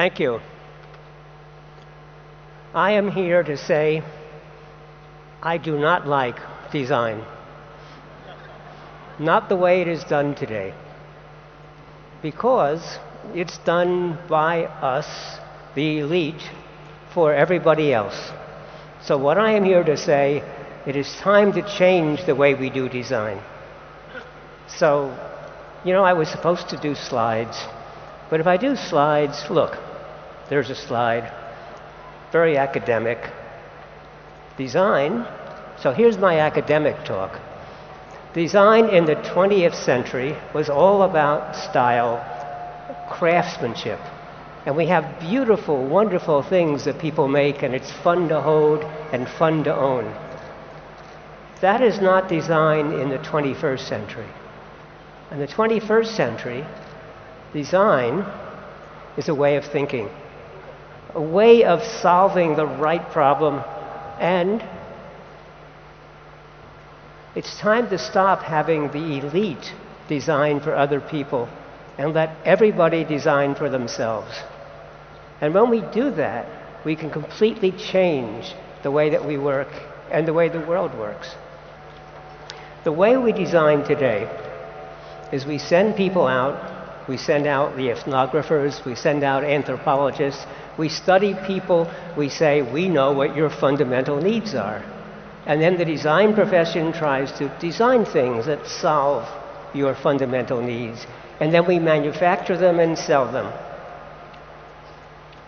Thank you. I am here to say I do not like design. Not the way it is done today. Because it's done by us, the elite, for everybody else. So, what I am here to say, it is time to change the way we do design. So, you know, I was supposed to do slides, but if I do slides, look, there's a slide, very academic. Design, so here's my academic talk. Design in the 20th century was all about style, craftsmanship. And we have beautiful, wonderful things that people make, and it's fun to hold and fun to own. That is not design in the 21st century. In the 21st century, design is a way of thinking, a way of solving the right problem, and it's time to stop having the elite design for other people and let everybody design for themselves. And when we do that, we can completely change the way that we work and the way the world works. The way we design today is we send people out, we send out the ethnographers, we send out anthropologists, we study people, we say, we know what your fundamental needs are. And then the design profession tries to design things that solve your fundamental needs. And then we manufacture them and sell them.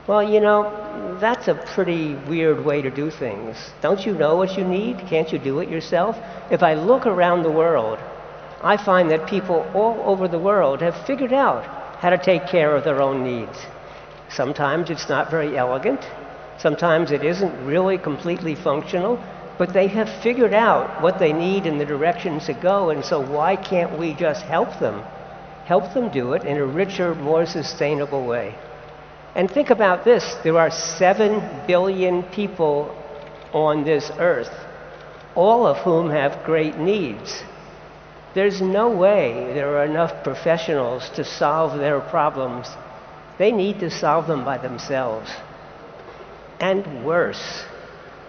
Well, you know, that's a pretty weird way to do things. Don't you know what you need? Can't you do it yourself? If I look around the world, I find that people all over the world have figured out how to take care of their own needs. Sometimes it's not very elegant, sometimes it isn't really completely functional, but they have figured out what they need and the directions to go, and so why can't we just help them? Help them do it in a richer, more sustainable way. And think about this there are 7 billion people on this earth, all of whom have great needs. There's no way there are enough professionals to solve their problems. They need to solve them by themselves. And worse,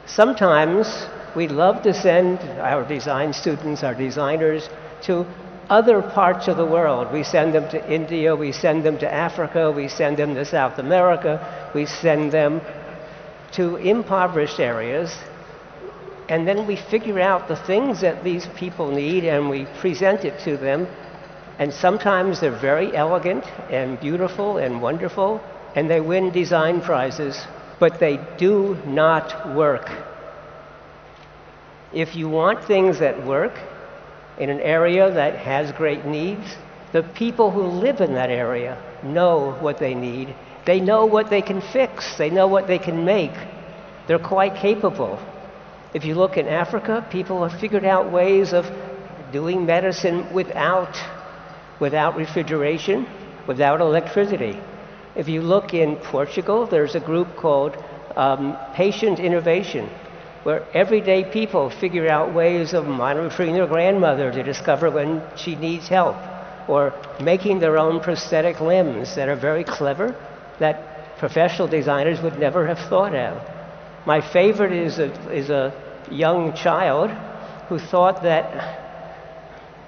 sometimes we love to send our design students, our designers, to other parts of the world. We send them to India, we send them to Africa, we send them to South America, we send them to impoverished areas and then we figure out the things that these people need and we present it to them. And sometimes they're very elegant and beautiful and wonderful, and they win design prizes, but they do not work. If you want things that work in an area that has great needs, the people who live in that area know what they need. They know what they can fix, they know what they can make. They're quite capable. If you look in Africa, people have figured out ways of doing medicine without, without refrigeration, without electricity. If you look in Portugal, there's a group called um, Patient Innovation, where everyday people figure out ways of monitoring their grandmother to discover when she needs help, or making their own prosthetic limbs that are very clever that professional designers would never have thought of. My favorite is a, is a young child who thought that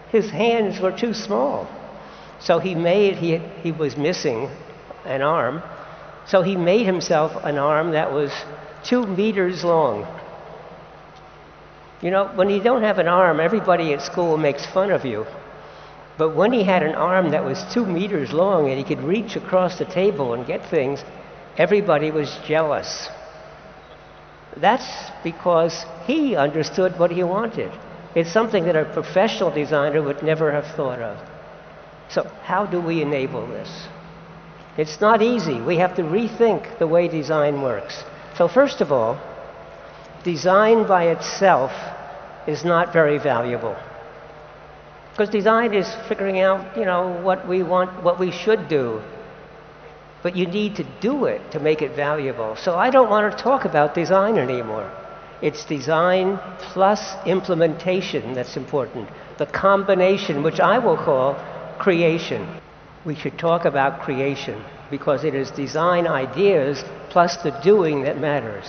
his hands were too small. So he made, he, he was missing an arm. So he made himself an arm that was two meters long. You know, when you don't have an arm, everybody at school makes fun of you. But when he had an arm that was two meters long and he could reach across the table and get things, everybody was jealous. That's because he understood what he wanted. It's something that a professional designer would never have thought of. So, how do we enable this? It's not easy. We have to rethink the way design works. So, first of all, design by itself is not very valuable. Because design is figuring out, you know, what we want, what we should do, but you need to do it to make it valuable. So I don't want to talk about design anymore. It's design plus implementation that's important. The combination, which I will call creation. We should talk about creation. because it is design ideas plus the doing that matters.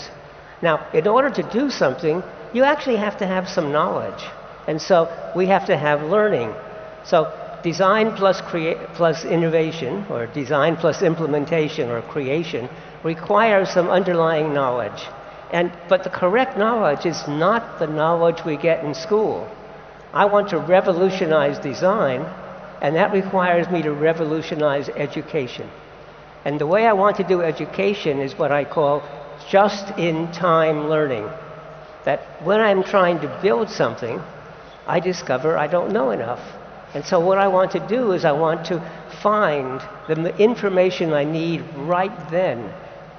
Now, in order to do something, you actually have to have some knowledge. And so we have to have learning. So design plus, crea- plus innovation, or design plus implementation or creation, requires some underlying knowledge. And, but the correct knowledge is not the knowledge we get in school. I want to revolutionize design, and that requires me to revolutionize education. And the way I want to do education is what I call just in time learning. That when I'm trying to build something, I discover I don't know enough. And so, what I want to do is, I want to find the information I need right then.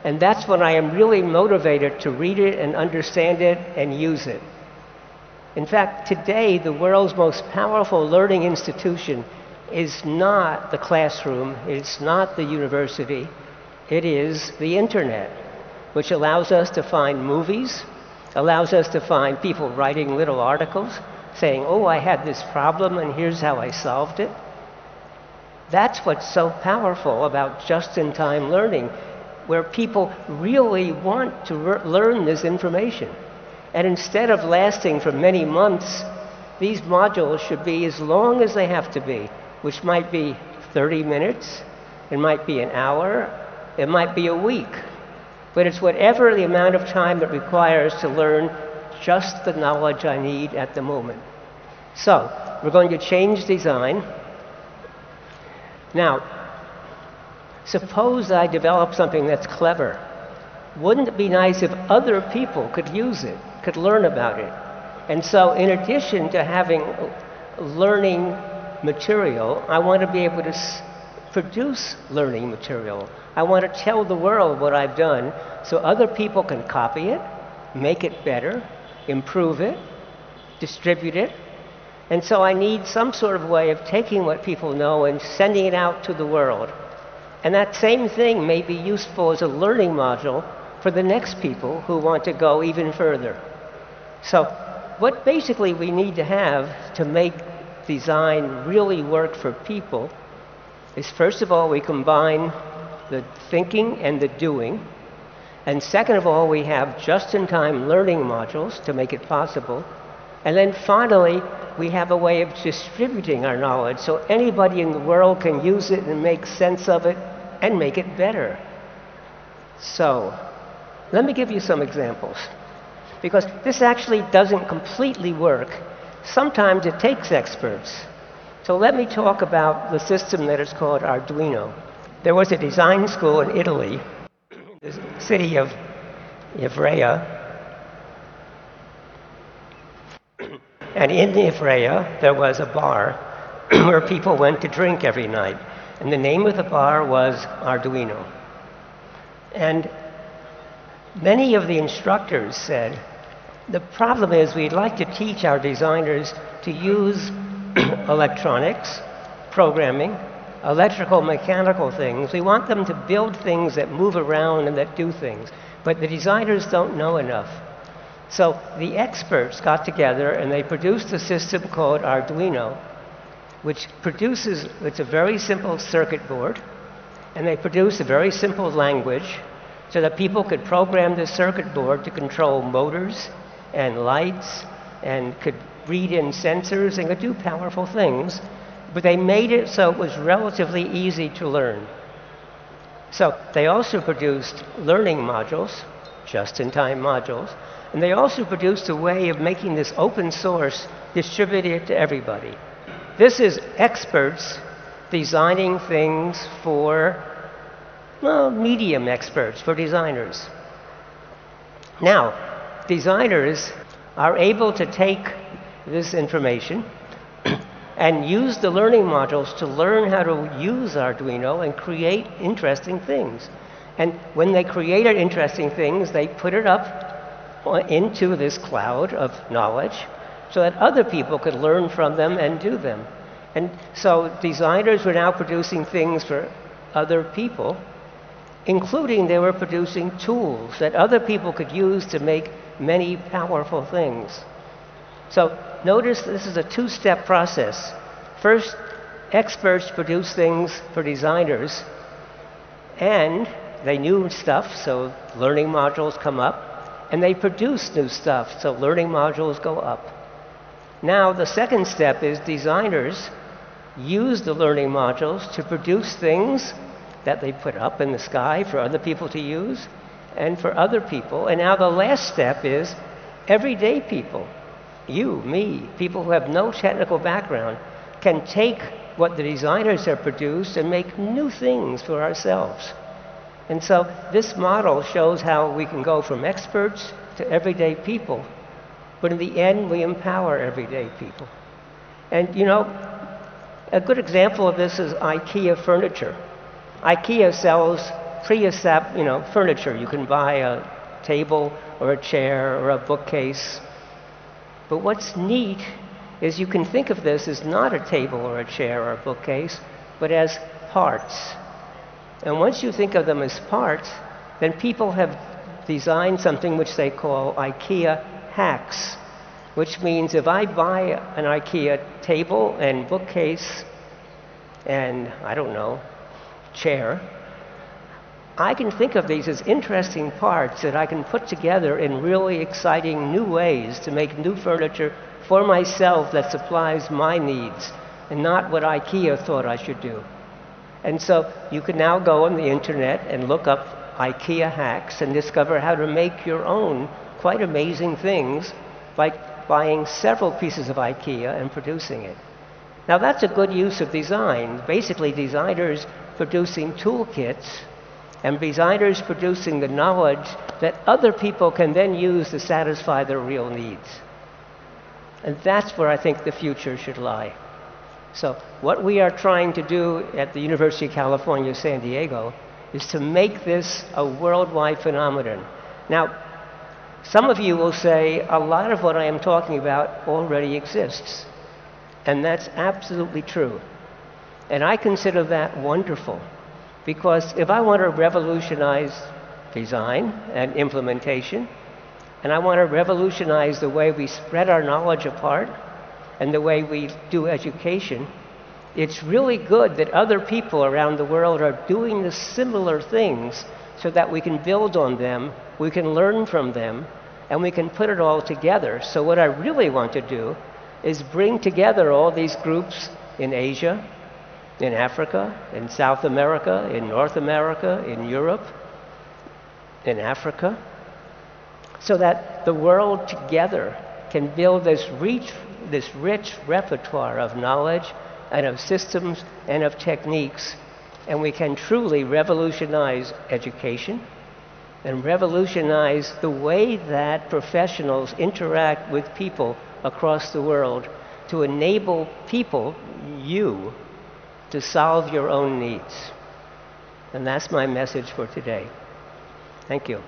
And that's when I am really motivated to read it and understand it and use it. In fact, today, the world's most powerful learning institution is not the classroom, it's not the university, it is the internet, which allows us to find movies, allows us to find people writing little articles saying, Oh, I had this problem and here's how I solved it. That's what's so powerful about just in time learning, where people really want to re- learn this information. And instead of lasting for many months, these modules should be as long as they have to be, which might be 30 minutes, it might be an hour, it might be a week. But it's whatever the amount of time it requires to learn just the knowledge I need at the moment. So, we're going to change design. Now, suppose I develop something that's clever. Wouldn't it be nice if other people could use it, could learn about it? And so, in addition to having learning material, I want to be able to produce learning material. I want to tell the world what I've done so other people can copy it, make it better, improve it, distribute it. And so I need some sort of way of taking what people know and sending it out to the world. And that same thing may be useful as a learning module for the next people who want to go even further. So, what basically we need to have to make design really work for people is first of all, we combine the thinking and the doing. And second of all, we have just in time learning modules to make it possible. And then finally, we have a way of distributing our knowledge so anybody in the world can use it and make sense of it and make it better. So, let me give you some examples. Because this actually doesn't completely work. Sometimes it takes experts. So, let me talk about the system that is called Arduino. There was a design school in Italy, the city of Ivrea, And in Ivrea, there was a bar where people went to drink every night. And the name of the bar was Arduino. And many of the instructors said, the problem is we'd like to teach our designers to use electronics, programming, electrical, mechanical things. We want them to build things that move around and that do things. But the designers don't know enough. So the experts got together and they produced a system called Arduino, which produces, it's a very simple circuit board, and they produce a very simple language so that people could program the circuit board to control motors and lights and could read in sensors and could do powerful things. But they made it so it was relatively easy to learn. So they also produced learning modules, just in time modules, and they also produced a way of making this open source distributed to everybody. This is experts designing things for, well, medium experts, for designers. Now, designers are able to take this information and use the learning modules to learn how to use Arduino and create interesting things. And when they created interesting things, they put it up into this cloud of knowledge so that other people could learn from them and do them. And so designers were now producing things for other people, including they were producing tools that other people could use to make many powerful things. So notice this is a two step process. First, experts produce things for designers, And they knew stuff, so learning modules come up, and they produce new stuff, so learning modules go up. Now, the second step is designers use the learning modules to produce things that they put up in the sky for other people to use and for other people. And now the last step is everyday people, you, me, people who have no technical background, can take what the designers have produced and make new things for ourselves. And so this model shows how we can go from experts to everyday people, but in the end, we empower everyday people. And you know, a good example of this is IKEA furniture. IKEA sells pre-assembled, you know, furniture. You can buy a table or a chair or a bookcase. But what's neat is you can think of this as not a table or a chair or a bookcase, but as parts. And once you think of them as parts, then people have designed something which they call IKEA hacks, which means if I buy an IKEA table and bookcase and, I don't know, chair, I can think of these as interesting parts that I can put together in really exciting new ways to make new furniture for myself that supplies my needs and not what IKEA thought I should do. And so you can now go on the internet and look up IKEA hacks and discover how to make your own quite amazing things by buying several pieces of IKEA and producing it. Now that's a good use of design. Basically, designers producing toolkits and designers producing the knowledge that other people can then use to satisfy their real needs. And that's where I think the future should lie. So, what we are trying to do at the University of California, San Diego, is to make this a worldwide phenomenon. Now, some of you will say a lot of what I am talking about already exists. And that's absolutely true. And I consider that wonderful. Because if I want to revolutionize design and implementation, and I want to revolutionize the way we spread our knowledge apart and the way we do education. It's really good that other people around the world are doing the similar things so that we can build on them, we can learn from them, and we can put it all together. So, what I really want to do is bring together all these groups in Asia, in Africa, in South America, in North America, in Europe, in Africa, so that the world together can build this rich, this rich repertoire of knowledge and of systems and of techniques, and we can truly revolutionize education and revolutionize the way that professionals interact with people across the world to enable people, you, to solve your own needs. And that's my message for today. Thank you.